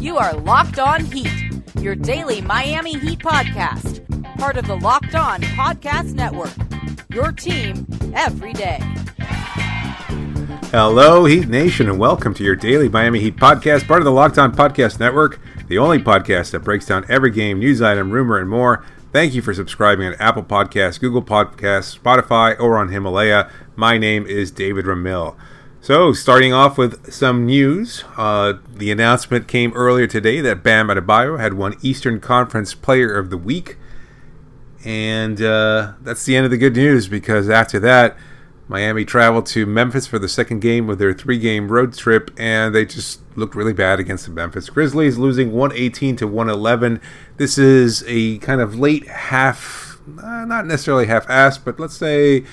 You are Locked On Heat, your daily Miami Heat podcast, part of the Locked On Podcast Network. Your team every day. Hello, Heat Nation, and welcome to your daily Miami Heat podcast, part of the Locked On Podcast Network, the only podcast that breaks down every game, news item, rumor, and more. Thank you for subscribing on Apple Podcasts, Google Podcasts, Spotify, or on Himalaya. My name is David Ramil. So, starting off with some news, uh, the announcement came earlier today that Bam Adebayo had won Eastern Conference Player of the Week, and uh, that's the end of the good news because after that, Miami traveled to Memphis for the second game of their three-game road trip, and they just looked really bad against the Memphis Grizzlies, losing 118 to 111. This is a kind of late half, uh, not necessarily half-assed, but let's say.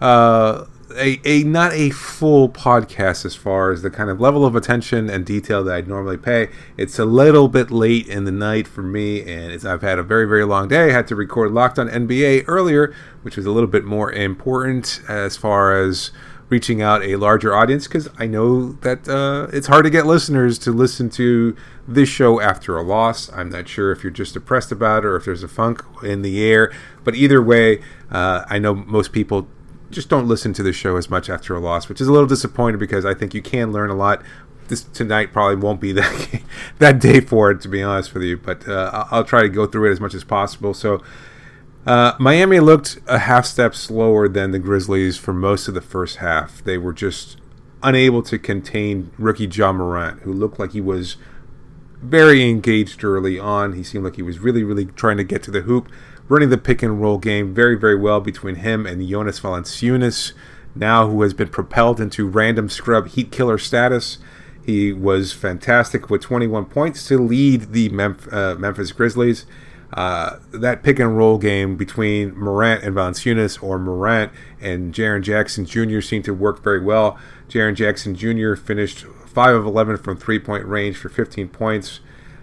Uh, a, a not a full podcast as far as the kind of level of attention and detail that I'd normally pay. It's a little bit late in the night for me, and I've had a very very long day. I had to record Locked on NBA earlier, which was a little bit more important as far as reaching out a larger audience because I know that uh, it's hard to get listeners to listen to this show after a loss. I'm not sure if you're just depressed about it or if there's a funk in the air, but either way, uh, I know most people just don't listen to the show as much after a loss, which is a little disappointing because I think you can learn a lot. This tonight probably won't be that that day for it, to be honest with you. But uh, I'll try to go through it as much as possible. So uh, Miami looked a half step slower than the Grizzlies for most of the first half. They were just unable to contain rookie Ja Morant, who looked like he was very engaged early on. He seemed like he was really, really trying to get to the hoop running the pick and roll game very, very well between him and Jonas Valanciunas, now who has been propelled into random scrub heat killer status. He was fantastic with 21 points to lead the Memph- uh, Memphis Grizzlies. Uh, that pick and roll game between Morant and Valanciunas or Morant and Jaren Jackson Jr. seemed to work very well. Jaren Jackson Jr. finished 5 of 11 from three point range for 15 points.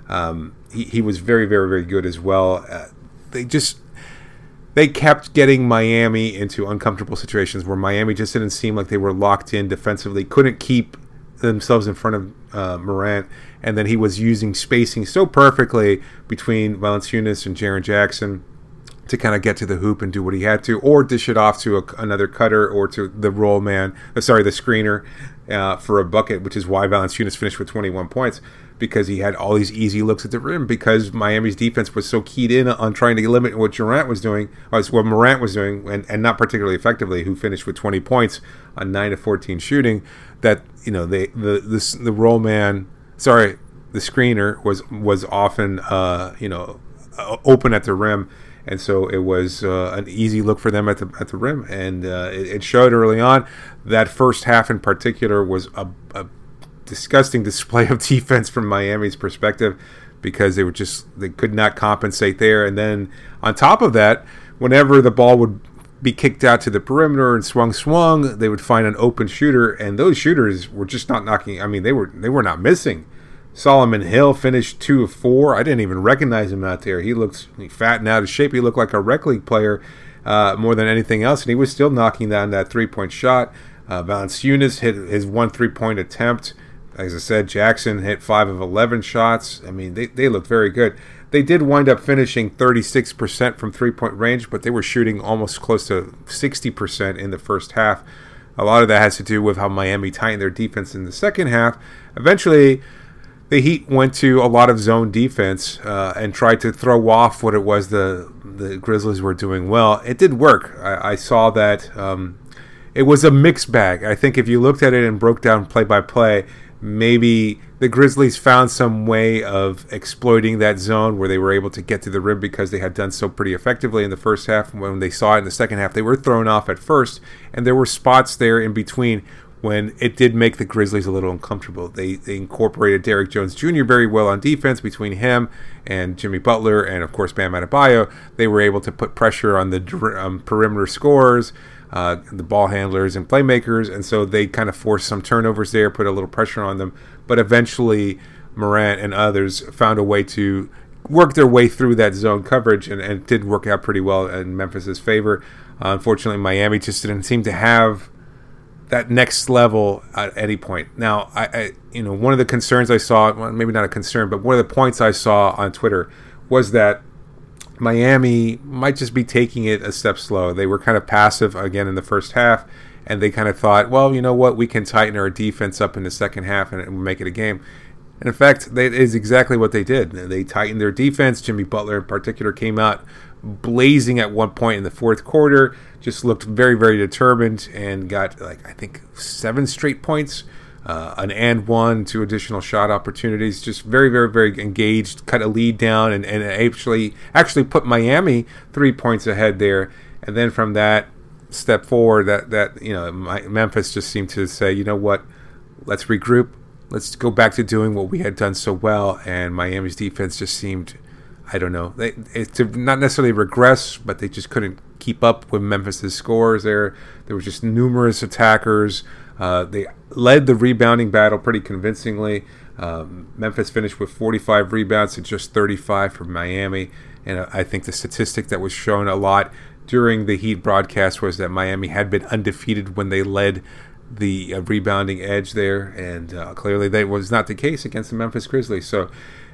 Um, he, he was very, very, very good as well. Uh, they just they kept getting Miami into uncomfortable situations where Miami just didn't seem like they were locked in defensively, couldn't keep themselves in front of uh, Morant, and then he was using spacing so perfectly between Valanciunas and Jaren Jackson to kind of get to the hoop and do what he had to, or dish it off to a, another cutter or to the roll man, uh, sorry, the screener uh, for a bucket, which is why Valanciunas finished with 21 points because he had all these easy looks at the rim because Miami's defense was so keyed in on trying to limit what Durant was doing, or what Morant was doing, and, and not particularly effectively, who finished with 20 points on 9 to 14 shooting, that, you know, they, the, the, the roll man, sorry, the screener was, was often, uh, you know, open at the rim and so it was uh, an easy look for them at the at the rim, and uh, it, it, showed early on. That first half in particular was a, a disgusting display of defense from Miami's perspective because they were just they could not compensate there. And then on top of that, whenever the ball would be kicked out to the perimeter and swung swung, they would find an open shooter, and those shooters were just not knocking. I mean, they were they were not missing. Solomon Hill finished two of four. I didn't even recognize him out there. He looks fat and out of shape. He looked like a rec league player uh, more than anything else, and he was still knocking down that three point shot. Uh, Valanciunas hit his one three point attempt. As I said, Jackson hit five of 11 shots. I mean, they, they looked very good. They did wind up finishing 36% from three point range, but they were shooting almost close to 60% in the first half. A lot of that has to do with how Miami tightened their defense in the second half. Eventually, the Heat went to a lot of zone defense uh, and tried to throw off what it was the the Grizzlies were doing well. It did work. I, I saw that. Um, it was a mixed bag. I think if you looked at it and broke down play by play, maybe the Grizzlies found some way of exploiting that zone where they were able to get to the rim because they had done so pretty effectively in the first half. When they saw it in the second half, they were thrown off at first, and there were spots there in between when it did make the Grizzlies a little uncomfortable. They, they incorporated Derrick Jones Jr. very well on defense between him and Jimmy Butler, and of course Bam Adebayo. They were able to put pressure on the um, perimeter scorers uh, the ball handlers and playmakers, and so they kind of forced some turnovers there, put a little pressure on them. But eventually, Morant and others found a way to work their way through that zone coverage, and, and did work out pretty well in Memphis's favor. Uh, unfortunately, Miami just didn't seem to have that next level at any point. Now, I, I, you know one of the concerns I saw, well, maybe not a concern, but one of the points I saw on Twitter was that Miami might just be taking it a step slow. They were kind of passive again in the first half, and they kind of thought, well, you know what, we can tighten our defense up in the second half and make it a game. And in fact, that is exactly what they did. They tightened their defense. Jimmy Butler, in particular, came out blazing at one point in the fourth quarter. Just looked very, very determined and got like I think seven straight points, uh, an and one, two additional shot opportunities. Just very, very, very engaged. Cut a lead down and, and actually actually put Miami three points ahead there. And then from that step forward, that that you know Memphis just seemed to say, you know what, let's regroup. Let's go back to doing what we had done so well, and Miami's defense just seemed I don't know. They to not necessarily regress, but they just couldn't keep up with Memphis's scores. There, there were just numerous attackers. Uh, they led the rebounding battle pretty convincingly. Um, Memphis finished with 45 rebounds to just 35 for Miami, and I think the statistic that was shown a lot during the Heat broadcast was that Miami had been undefeated when they led the uh, rebounding edge there, and uh, clearly that was not the case against the Memphis Grizzlies. So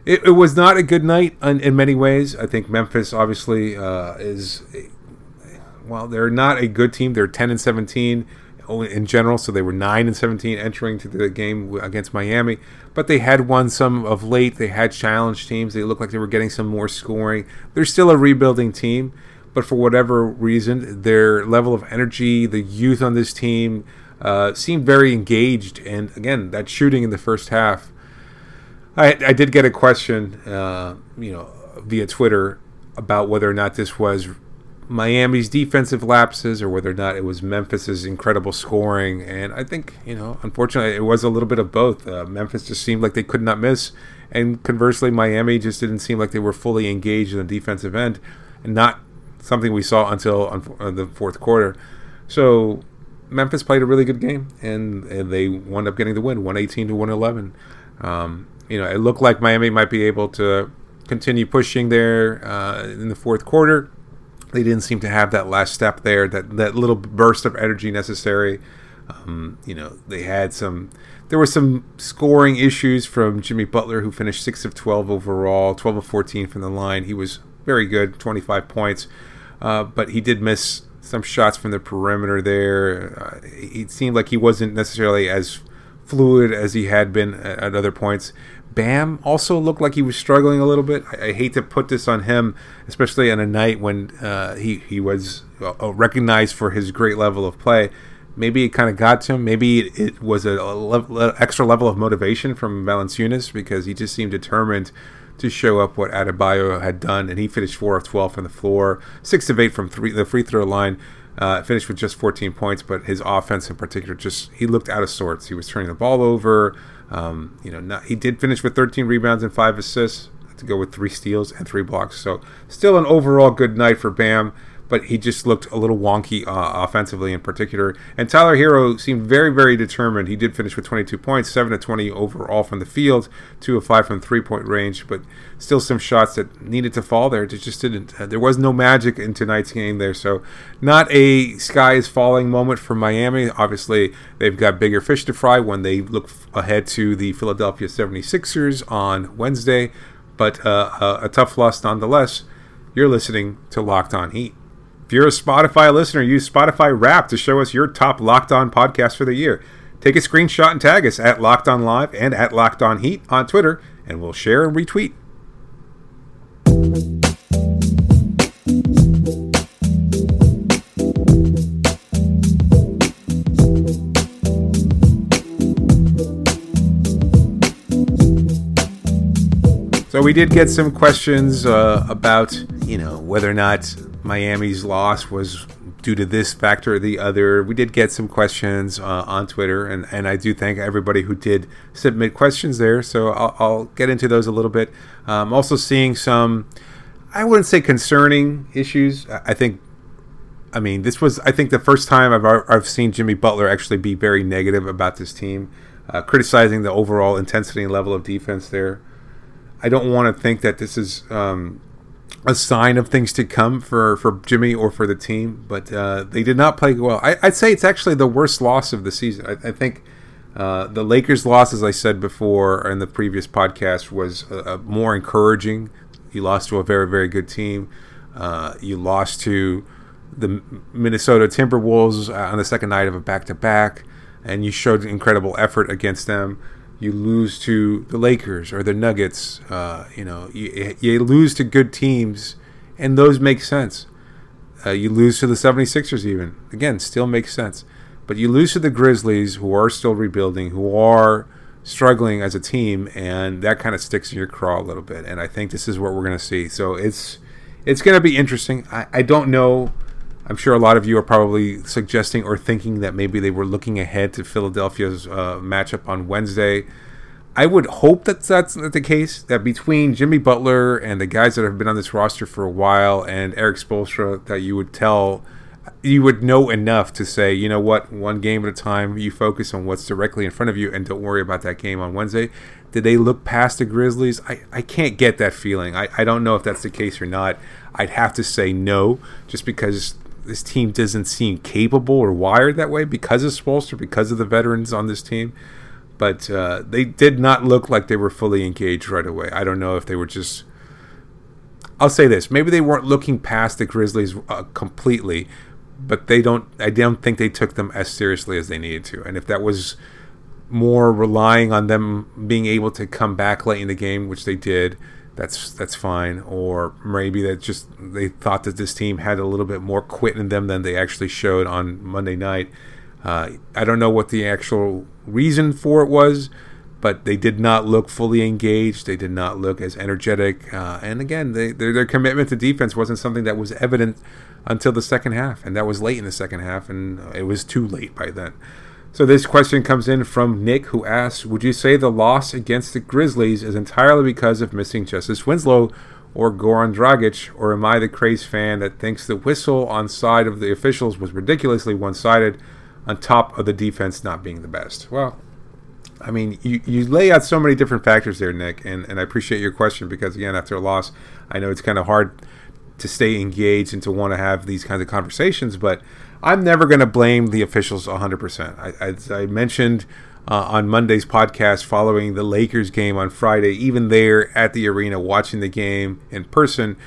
it, it was not a good night in, in many ways. I think Memphis obviously uh, is, well, they're not a good team. They're 10 and 17 in general, so they were 9 and 17 entering to the game against Miami. But they had won some of late. They had challenged teams. They looked like they were getting some more scoring. They're still a rebuilding team, but for whatever reason, their level of energy, the youth on this team, uh, seemed very engaged. And again, that shooting in the first half I, I did get a question, uh, you know, via Twitter about whether or not this was Miami's defensive lapses or whether or not it was Memphis's incredible scoring. And I think, you know, unfortunately, it was a little bit of both. Uh, Memphis just seemed like they could not miss. And conversely, Miami just didn't seem like they were fully engaged in the defensive end and not something we saw until uh, the fourth quarter. So Memphis played a really good game and, and they wound up getting the win 118 to 111. Um, you know, it looked like Miami might be able to continue pushing there uh, in the fourth quarter. They didn't seem to have that last step there, that that little burst of energy necessary. Um, you know, they had some. There were some scoring issues from Jimmy Butler, who finished six of twelve overall, twelve of fourteen from the line. He was very good, twenty five points, uh, but he did miss some shots from the perimeter there. Uh, it seemed like he wasn't necessarily as fluid as he had been at, at other points. Bam also looked like he was struggling a little bit. I, I hate to put this on him, especially on a night when uh, he he was uh, recognized for his great level of play. Maybe it kind of got to him. Maybe it, it was a, extra level of motivation from Valanciunas because he just seemed determined to show up what Adebayo had done, and he finished four of twelve from the floor, six of eight from three the free throw line. Uh, finished with just 14 points, but his offense in particular just he looked out of sorts. He was turning the ball over. Um, you know, not, he did finish with 13 rebounds and five assists to go with three steals and three blocks. So still an overall good night for Bam but he just looked a little wonky uh, offensively in particular. And Tyler Herro seemed very, very determined. He did finish with 22 points, 7 to 20 overall from the field, 2 of 5 from three point range, but still some shots that needed to fall there. It just didn't. Uh, there was no magic in tonight's game there. So, not a sky is falling moment for Miami. Obviously, they've got bigger fish to fry when they look ahead to the Philadelphia 76ers on Wednesday, but uh, a tough loss nonetheless. You're listening to Locked On Heat. If you're a Spotify listener, use Spotify Wrap to show us your top Locked On podcast for the year. Take a screenshot and tag us at Locked On Live and at Locked On Heat on Twitter, and we'll share and retweet. So we did get some questions uh, about, you know, whether or not Miami's loss was due to this factor or the other. We did get some questions uh, on Twitter, and, and I do thank everybody who did submit questions there. So I'll, I'll get into those a little bit. Um, also, seeing some, I wouldn't say concerning issues. I think, I mean, this was, I think, the first time I've, I've seen Jimmy Butler actually be very negative about this team, uh, criticizing the overall intensity and level of defense there. I don't want to think that this is. Um, a sign of things to come for, for Jimmy or for the team, but uh, they did not play well. I, would say it's actually the worst loss of the season. I, I think uh, the Lakers' loss, as I said before in the previous podcast, was uh, more encouraging. You lost to a very, very good team. Uh, you lost to the Minnesota Timberwolves on the second night of a back to back, and you showed incredible effort against them you lose to the Lakers or the Nuggets. Uh, you know, you, you, lose to good teams, and those make sense. Uh, you lose to the 76ers, even. Again, still makes sense. But you lose to the Grizzlies, who are still rebuilding, who are struggling as a team, and that kind of sticks in your craw a little bit. And I think this is what we're going to see. So it's it's going to be interesting. I, I don't know I'm sure a lot of you are probably suggesting or thinking that maybe they were looking ahead to Philadelphia's uh, matchup on Wednesday. I would hope that that's not the case. That between Jimmy Butler and the guys that have been on this roster for a while, and Erik Spoelstra, that you would tell, you would know enough to say, you know what, one game at a time. You focus on what's directly in front of you, and don't worry about that game on Wednesday. Did they look past the Grizzlies? I, I can't get that feeling. I, I don't know if that's the case or not. I'd have to say no, just because this team doesn't seem capable or wired that way because of Spoelstra, because of the veterans on this team. But uh, they did not look like they were fully engaged right away. I don't know if they were just. I'll say this: maybe they weren't looking past the Grizzlies uh, completely, but they don't. I don't think they took them as seriously as they needed to. And if that was more relying on them being able to come back late in the game, which they did, that's that's fine. Or maybe that just they thought that this team had a little bit more quit in them than they actually showed on Monday night. Uh, I don't know what the actual reason for it was, but they did not look fully engaged. They did not look as energetic. Uh, and again, they, their, their commitment to defense wasn't something that was evident until the second half, and that was late in the second half, and it was too late by then. So this question comes in from Nick, who asks, "Would you say the loss against the Grizzlies is entirely because of missing Justice Winslow or Goran Dragic, or am I the crazy fan that thinks the whistle on side of the officials was ridiculously one-sided, on top of the defense not being the best?" Well, I mean, you, you lay out so many different factors there, Nick, and, and I appreciate your question because again, after a loss, I know it's kind of hard to stay engaged and to want to have these kinds of conversations, but I'm never going to blame the officials 100%. I, as I mentioned uh, on Monday's podcast following the Lakers game on Friday, even there at the arena watching the game in person,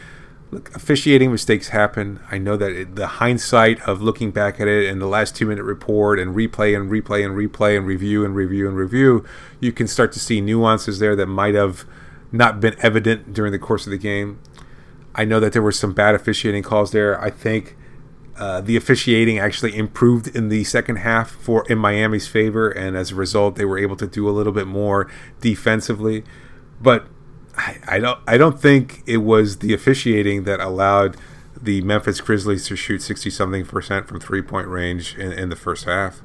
look, officiating mistakes happen. I know that it, the hindsight of looking back at it and the last two minute report and replay and replay and replay and review and review and review, you can start to see nuances there that might have not been evident during the course of the game. I know that there were some bad officiating calls there. I think uh, the officiating actually improved in the second half for in Miami's favor, and as a result, they were able to do a little bit more defensively. But I, I don't I don't think it was the officiating that allowed the Memphis Grizzlies to shoot sixty something percent from three point range in, in the first half.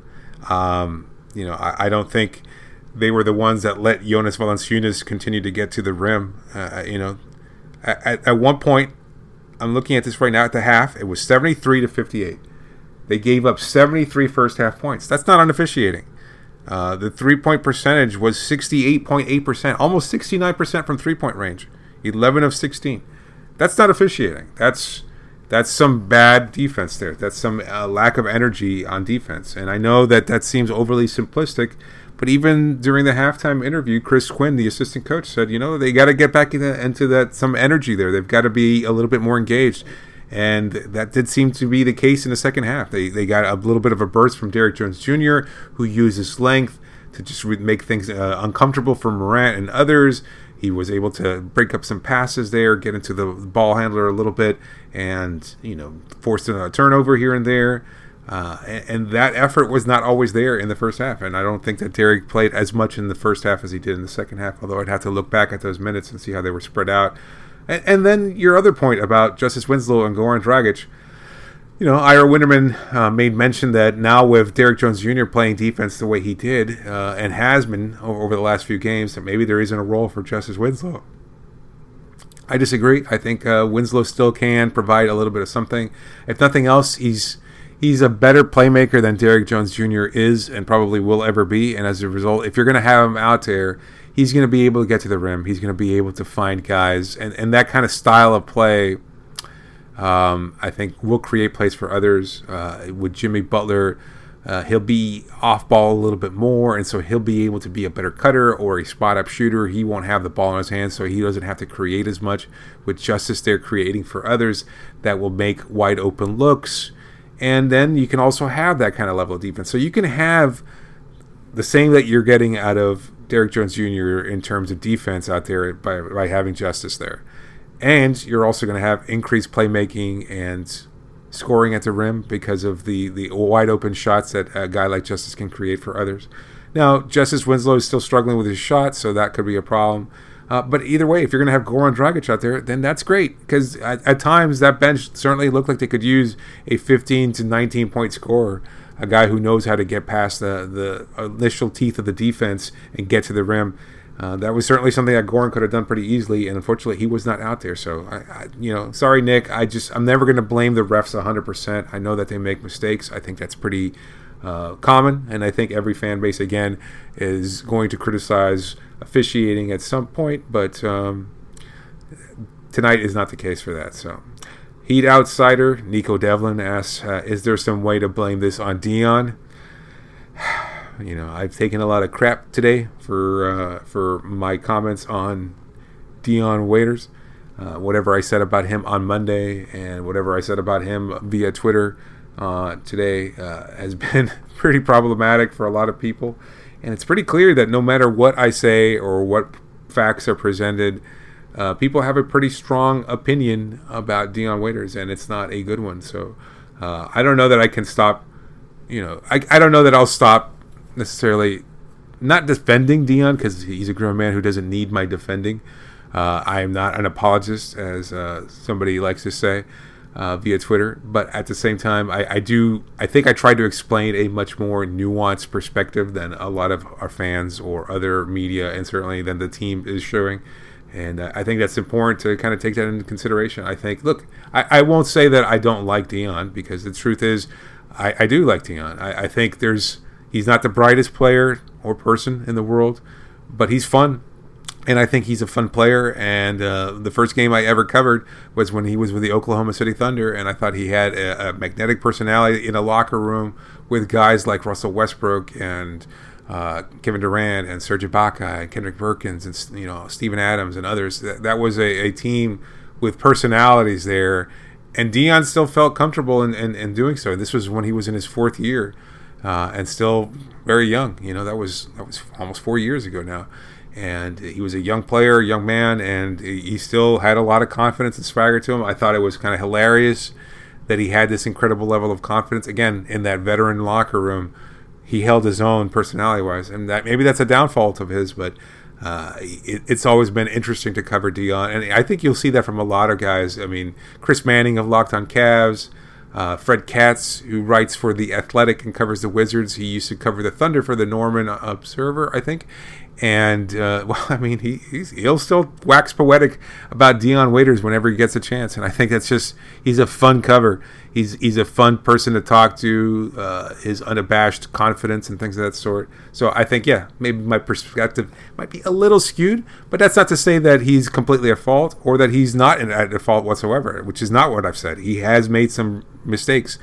Um, you know, I, I, don't think they were the ones that let Jonas Valanciunas continue to get to the rim. Uh, you know, at, at one point I'm looking at this right now at the half. It was 73 to 58. They gave up 73 first half points. That's not on officiating. Uh, the three point percentage was 68.8%, almost 69% from three point range, 11 of 16. That's not officiating. That's that's some bad defense there. That's some uh, lack of energy on defense. And I know that that seems overly simplistic, but even during the halftime interview, Chris Quinn, the assistant coach, said, you know, they got to get back into, into that some energy there. They've got to be a little bit more engaged. And that did seem to be the case in the second half. They, they got a little bit of a burst from Derrick Jones Jr., who used his length to just make things uh, uncomfortable for Morant and others. He was able to break up some passes there, get into the ball handler a little bit, and you know force a turnover here and there. Uh, and, and, that effort was not always there in the first half. And I don't think that Derrick played as much in the first half as he did in the second half, although I'd have to look back at those minutes and see how they were spread out. And, and then your other point about Justice Winslow and Goran Dragic. You know, Ira Winderman uh, made mention that now with Derrick Jones Jr. playing defense the way he did uh, and has been over the last few games, that maybe there isn't a role for Justice Winslow. I disagree. I think uh, Winslow still can provide a little bit of something. If nothing else, he's he's a better playmaker than Derrick Jones Jr. is and probably will ever be. And as a result, if you're going to have him out there, he's going to be able to get to the rim. He's going to be able to find guys, and and that kind of style of play. Um, I think will create plays for others. Uh, with Jimmy Butler, uh, he'll be off ball a little bit more, and so he'll be able to be a better cutter or a spot up shooter. He won't have the ball in his hands, so he doesn't have to create as much. With Justice they're creating for others, that will make wide open looks, and then you can also have that kind of level of defense. So you can have the same that you're getting out of Derrick Jones Jr. in terms of defense out there by by having Justice there, and you're also going to have increased playmaking and scoring at the rim because of the, the wide open shots that a guy like Justice can create for others. Now, Justice Winslow is still struggling with his shot, so that could be a problem. Uh, but either way, if you're going to have Goran Dragic out there, then that's great because at, at, times that bench certainly looked like they could use a 15 to 19 point scorer, a guy who knows how to get past the, the initial teeth of the defense and get to the rim. Uh, that was certainly something that Goran could have done pretty easily, and unfortunately, he was not out there. So, I, I, you know, sorry, Nick. I just I'm never going to blame the refs 100%. I know that they make mistakes. I think that's pretty uh, common, and I think every fan base again is going to criticize officiating at some point. But um, tonight is not the case for that. So, Heat outsider Nico Devlin asks, uh, "Is there some way to blame this on Dion?" you know, I've taken a lot of crap today for uh, for my comments on Dion Waiters. Uh, whatever I said about him on Monday and whatever I said about him via Twitter uh, today uh, has been pretty problematic for a lot of people. And it's pretty clear that no matter what I say or what facts are presented, uh, people have a pretty strong opinion about Dion Waiters, and it's not a good one. So uh, I don't know that I can stop. You know, I, I don't know that I'll stop necessarily not defending Dion because he's a grown man who doesn't need my defending. Uh, I am not an apologist, as uh, somebody likes to say uh, via Twitter. But at the same time, I, I, do. I think I tried to explain a much more nuanced perspective than a lot of our fans or other media, and certainly than the team is showing. And uh, I think that's important to kind of take that into consideration. I think, look, I, I won't say that I don't like Dion because the truth is, I, I do like Dion. I, I think there's He's not the brightest player or person in the world, but he's fun. And I think he's a fun player. And uh, the first game I ever covered was when he was with the Oklahoma City Thunder. And I thought he had a, a magnetic personality in a locker room with guys like Russell Westbrook and uh, Kevin Durant and Serge Ibaka and Kendrick Perkins and you know Steven Adams and others. That, that was a, a, team with personalities there, and Dion still felt comfortable in, in, in, doing so. And This was when he was in his fourth year, uh, and still very young. You know, that was that was almost four years ago now, and he was a young player, young man, and he still had a lot of confidence and swagger to him. I thought it was kind of hilarious that he had this incredible level of confidence. Again, in that veteran locker room, he held his own personality-wise, and that maybe that's a downfall of his, but. Uh, it, it's always been interesting to cover Dion, and I think you'll see that from a lot of guys. I mean, Chris Manning of Locked On Cavs, uh, Fred Katz, who writes for The Athletic and covers the Wizards, he used to cover the Thunder for the Norman Observer, I think. And, uh, well, I mean, he, he'll still wax poetic about Dion Waiters whenever he gets a chance. And I think that's just, he's a fun cover. He's, he's a fun person to talk to, uh, his unabashed confidence and things of that sort. So I think, yeah, maybe my perspective might be a little skewed, but that's not to say that he's completely at fault or that he's not at fault whatsoever, which is not what I've said. He has made some mistakes.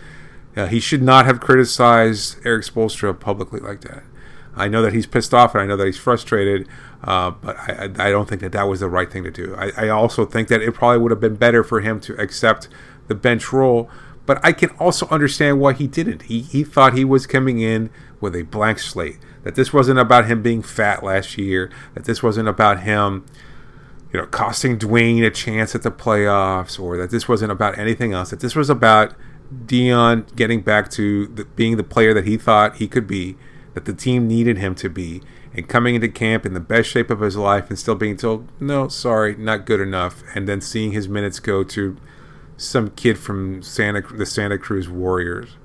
Uh, he should not have criticized Erik Spoelstra publicly like that. I know that he's pissed off and I know that he's frustrated, uh, but I, I, don't think that that was the right thing to do. I, I, also think that it probably would have been better for him to accept the bench role, but I can also understand why he didn't. He, he thought he was coming in with a blank slate, that this wasn't about him being fat last year, that this wasn't about him you know, costing Dwyane a chance at the playoffs, or that this wasn't about anything else. That this was about Dion getting back to the, being the player that he thought he could be, that the team needed him to be, and coming into camp in the best shape of his life and still being told, no, sorry, not good enough, and then seeing his minutes go to some kid from Santa the Santa Cruz Warriors.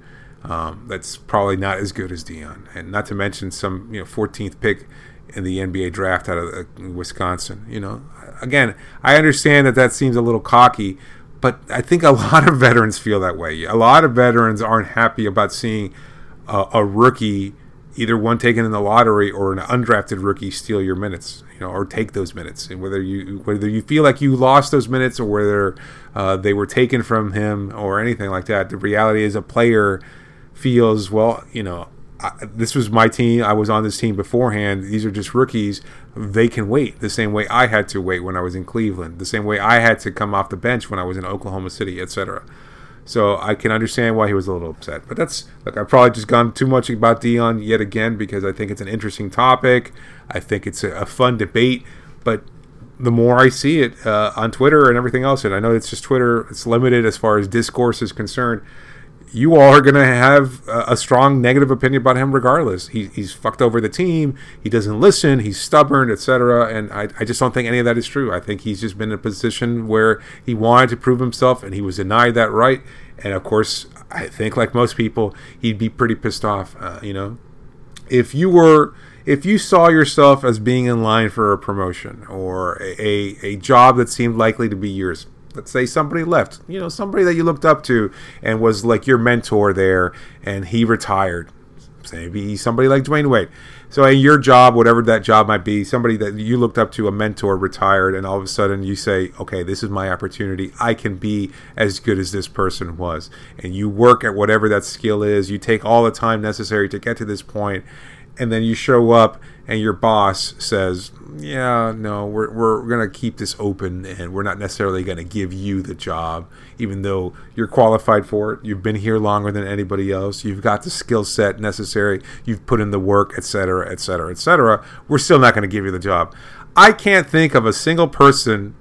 Um, that's probably not as good as Dion, and not to mention some you know 14th pick in the NBA draft out of uh, Wisconsin. You know, again, I understand that that seems a little cocky, but I think a lot of veterans feel that way. A lot of veterans aren't happy about seeing a, a rookie, either one taken in the lottery or an undrafted rookie, steal your minutes, you know, or take those minutes. And whether you whether you feel like you lost those minutes or whether uh, they were taken from him or anything like that, the reality is a player feels well, you know, I, this was my team. I was on this team beforehand. These are just rookies. They can wait the same way I had to wait when I was in Cleveland, the same way I had to come off the bench when I was in Oklahoma City, etc. So I can understand why he was a little upset. But that's look, I've probably just gone too much about Dion yet again because I think it's an interesting topic. I think it's a, a fun debate, but the more I see it uh, on Twitter and everything else, and I know it's just Twitter, it's limited as far as discourse is concerned you all are going to have a, strong negative opinion about him regardless. He, he's fucked over the team. He doesn't listen. He's stubborn, etc. And I, I just don't think any of that is true. I think he's just been in a position where he wanted to prove himself and he was denied that right. And of course, I think like most people, he'd be pretty pissed off. Uh, you know, if you were if you saw yourself as being in line for a promotion or a, a, a job that seemed likely to be yours let's say somebody left, you know, somebody that you looked up to and was like your mentor there, and he retired. Maybe somebody like Dwyane Wade. So in your job, whatever that job might be, somebody that you looked up to, a mentor retired, and all of a sudden you say, okay, this is my opportunity. I can be as good as this person was. And you work at whatever that skill is. You take all the time necessary to get to this point, and then you show up and your boss says, "Yeah, no, we're we're going to keep this open and we're not necessarily going to give you the job even though you're qualified for it. You've been here longer than anybody else. You've got the skill set necessary. You've put in the work, etc., etc., etc. We're still not going to give you the job." I can't think of a single person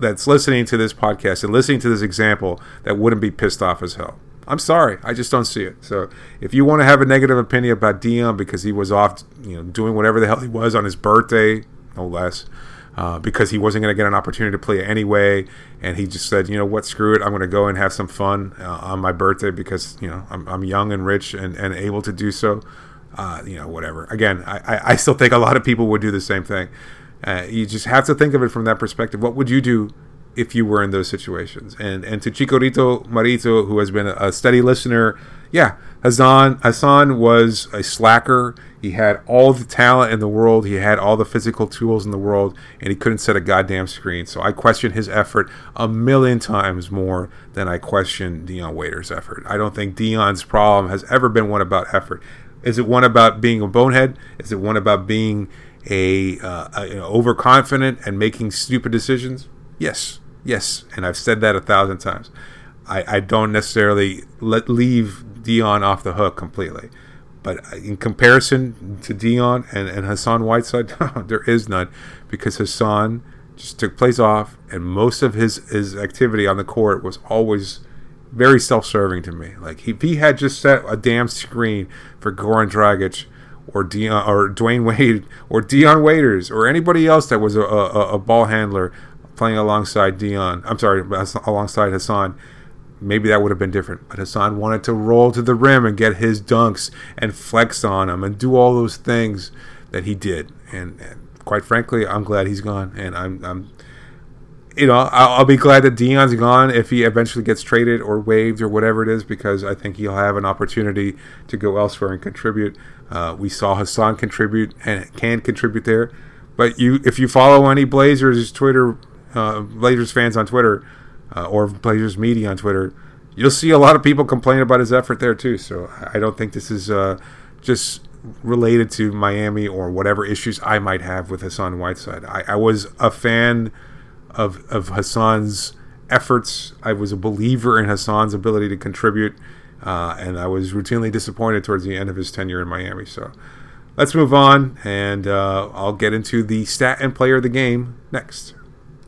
that's listening to this podcast and listening to this example that wouldn't be pissed off as hell. I'm sorry, I just don't see it. So if you want to have a negative opinion about Dion because he was off, you know, doing whatever the hell he was on his birthday, no less, uh, because he wasn't going to get an opportunity to play anyway, and he just said, you know what, screw it, I'm going to go and have some fun uh, on my birthday because you know I'm, I'm young and rich and, and able to do so. Uh, you know, whatever. Again, I, I still think a lot of people would do the same thing. Uh, you just have to think of it from that perspective. What would you do if you were in those situations. And and to Chicorito Marito, who has been a steady listener, yeah, Hassan Hassan was a slacker. He had all the talent in the world. He had all the physical tools in the world, and he couldn't set a goddamn screen. So I question his effort a million times more than I question Dion Waiter's effort. I don't think Dion's problem has ever been one about effort. Is it one about being a bonehead? Is it one about being a, uh, a you know, overconfident and making stupid decisions? Yes, Yes, and I've said that a thousand times. I, I don't necessarily let leave Dion off the hook completely. But in comparison to Dion and, and Hassan Whiteside, there is none because Hassan just took plays off, and most of his, his activity on the court was always very self serving to me. Like, if he had just set a damn screen for Goran Dragic or Dion or Dwyane Wade or Dion Waiters or anybody else that was a, a, a ball handler playing alongside Dion. I'm sorry, alongside Hassan. Maybe that would have been different. But Hassan wanted to roll to the rim and get his dunks and flex on him and do all those things that he did. And, and quite frankly, I'm glad he's gone. And I'm, I'm you know, I'll, I'll, be glad that Dion's gone if he eventually gets traded or waived or whatever it is, because I think he'll have an opportunity to go elsewhere and contribute. Uh, we saw Hassan contribute and can contribute there, but you, if you follow any Blazers Twitter uh, Blazers fans on Twitter uh, or Blazers media on Twitter, you'll see a lot of people complain about his effort there too. So I don't think this is uh, just related to Miami or whatever issues I might have with Hassan Whiteside. I, I was a fan of of Hassan's efforts. I was a believer in Hassan's ability to contribute, uh, and I was routinely disappointed towards the end of his tenure in Miami. So let's move on, and uh, I'll get into the stat and player of the game next.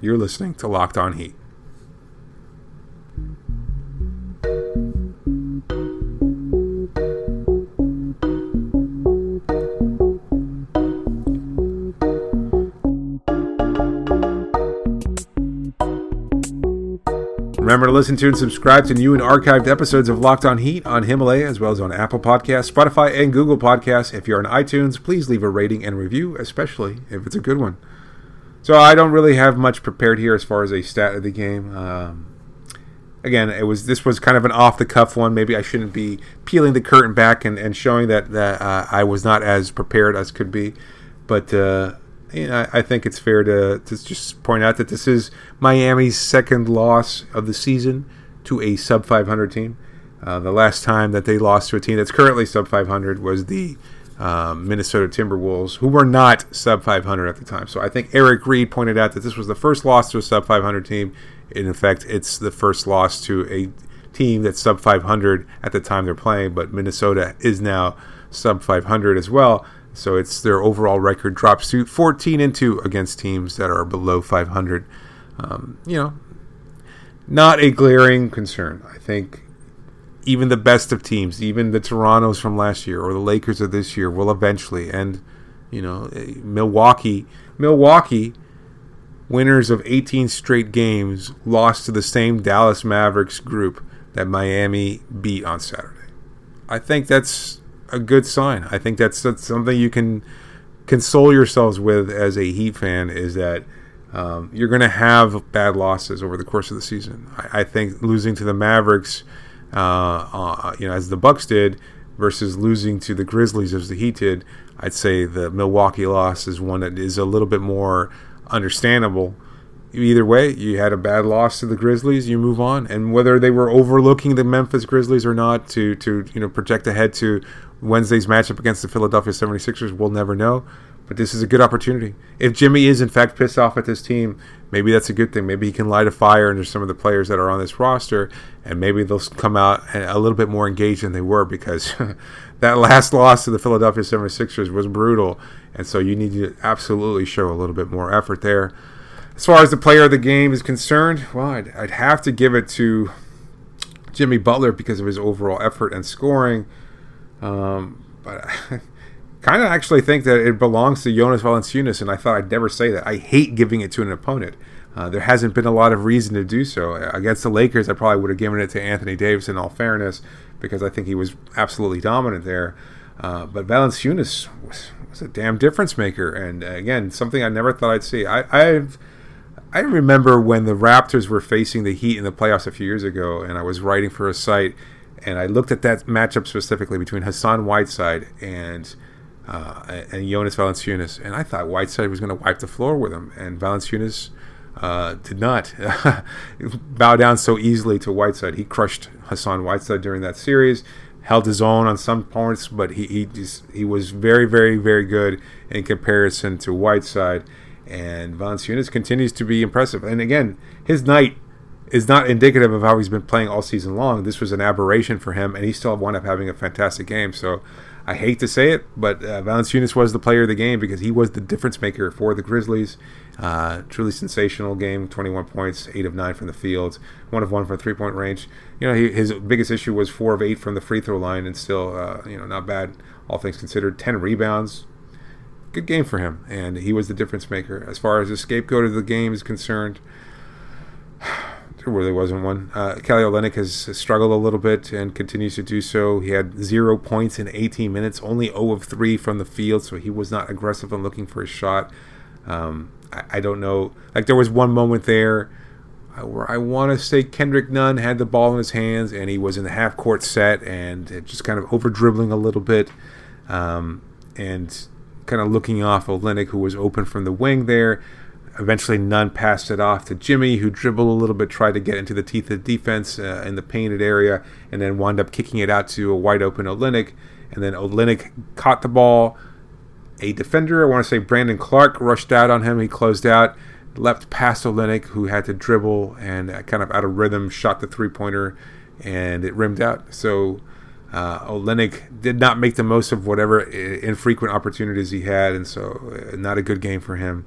You're listening to Locked On Heat. Remember to listen to and subscribe to new and archived episodes of Locked On Heat on Himalaya, as well as on Apple Podcasts, Spotify, and Google Podcasts. If you're on iTunes, please leave a rating and review, especially if it's a good one. So I don't really have much prepared here as far as a stat of the game. Um, again, it was this was kind of an off the cuff one. Maybe I shouldn't be peeling the curtain back and, and showing that that uh, I was not as prepared as could be. But uh, you know, I, I think it's fair to to just point out that this is Miami's second loss of the season to a sub 500 team. Uh, the last time that they lost to a team that's currently sub 500 was the um, Minnesota Timberwolves, who were not sub 500 at the time. So I think Eric Reed pointed out that this was the first loss to a sub 500 team. In fact, it's the first loss to a team that's sub 500 at the time they're playing. But Minnesota is now sub 500 as well. So it's their overall record drops to 14 and 2 against teams that are below 500. Um, you know, not a glaring concern. I think even the best of teams, even the Torontos from last year or the Lakers of this year, will eventually end. You know, eh, Milwaukee, Milwaukee, winners of 18 straight games, lost to the same Dallas Mavericks group that Miami beat on Saturday. I think that's a good sign. I think that's, that's something you can console yourselves with as a Heat fan is that um, you're going to have bad losses over the course of the season. I, I think losing to the Mavericks uh, uh, you know, as the Bucks did, versus losing to the Grizzlies as the Heat did, I'd say the Milwaukee loss is one that is a little bit more understandable. Either way, you had a bad loss to the Grizzlies, you move on, and whether they were overlooking the Memphis Grizzlies or not to to you know project ahead to Wednesday's matchup against the Philadelphia 76ers, we'll never know. But this is a good opportunity. If Jimmy is in fact pissed off at this team, maybe that's a good thing. Maybe he can light a fire under some of the players that are on this roster, and maybe they'll come out a little bit more engaged than they were because that last loss to the Philadelphia 76ers was brutal. And so you need to absolutely show a little bit more effort there. As far as the player of the game is concerned, well, I'd, I'd have to give it to Jimmy Butler because of his overall effort and scoring. Um, but kind of actually think that it belongs to Jonas Valanciunas, and I thought I'd never say that. I hate giving it to an opponent. Uh, there hasn't been a lot of reason to do so. Against the Lakers, I probably would have given it to Anthony Davis in all fairness, because I think he was absolutely dominant there. Uh, but Valanciunas was, was, a damn difference maker, and uh, again, something I never thought I'd see. I, I've I remember when the Raptors were facing the Heat in the playoffs a few years ago, and I was writing for a site, and I looked at that matchup specifically between Hassan Whiteside and uh, and Jonas Valanciunas, and I thought Whiteside was going to wipe the floor with him, and Valanciunas uh, did not bow down so easily to Whiteside. He crushed Hassan Whiteside during that series, held his own on some points, but he he just, he was very very very good in comparison to Whiteside, and Valanciunas continues to be impressive. And again, his night is not indicative of how he's been playing all season long. This was an aberration for him, and he still wound up having a fantastic game. So I hate to say it, but uh, Valanciunas was the player of the game because he was the difference maker for the Grizzlies. Uh, truly sensational game 21 points, 8 of 9 from the field, 1 of 1 from three point range. You know, he, his biggest issue was 4 of 8 from the free throw line, and still, uh, you know, not bad, all things considered. 10 rebounds. Good game for him, and he was the difference maker. As far as the scapegoat of the game is concerned, there really wasn't one. Uh, Kelly Olynyk has struggled a little bit and continues to do so. He had zero points in 18 minutes, only 0 of 3 from the field, so he was not aggressive in looking for a shot. Um, I, I, don't know. Like there was one moment there where I want to say Kendrick Nunn had the ball in his hands and he was in the half court set and just kind of over dribbling a little bit, um, and kind of looking off Olynyk, who was open from the wing there. Eventually, Nunn passed it off to Jimmy, who dribbled a little bit, tried to get into the teeth of the defense uh, in the painted area, and then wound up kicking it out to a wide open Olynyk. And then Olynyk caught the ball. A defender, I want to say Brandon Clarke, rushed out on him. He closed out, left past Olynyk, who had to dribble and uh, kind of out of rhythm shot the three pointer, and it rimmed out. So uh, Olynyk did not make the most of whatever infrequent opportunities he had, and so uh, not a good game for him.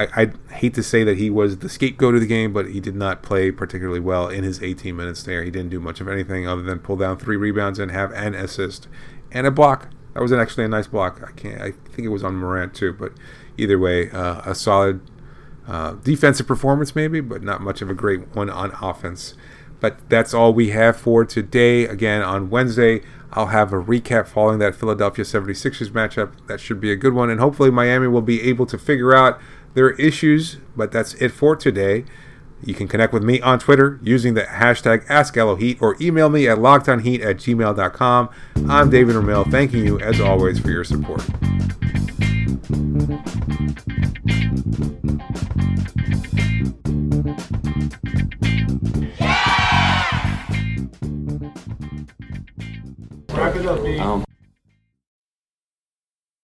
I, I hate to say that he was the scapegoat of the game, but he did not play particularly well in his 18 minutes there. He didn't do much of anything other than pull down three rebounds and have an assist and a block. That was actually a nice block. I can't. I think it was on Morant too, but either way, uh, a solid uh, defensive performance maybe, but not much of a great one on offense. But that's all we have for today. Again, on Wednesday, I'll have a recap following that Philadelphia 76ers matchup. That should be a good one, and hopefully Miami will be able to figure out there are issues, but that's it for today. You can connect with me on Twitter using the hashtag AskLOHeat or email me at lockedonheat at gmail.com. I'm David Ramil, thanking you as always for your support. Yeah! Wrap it up,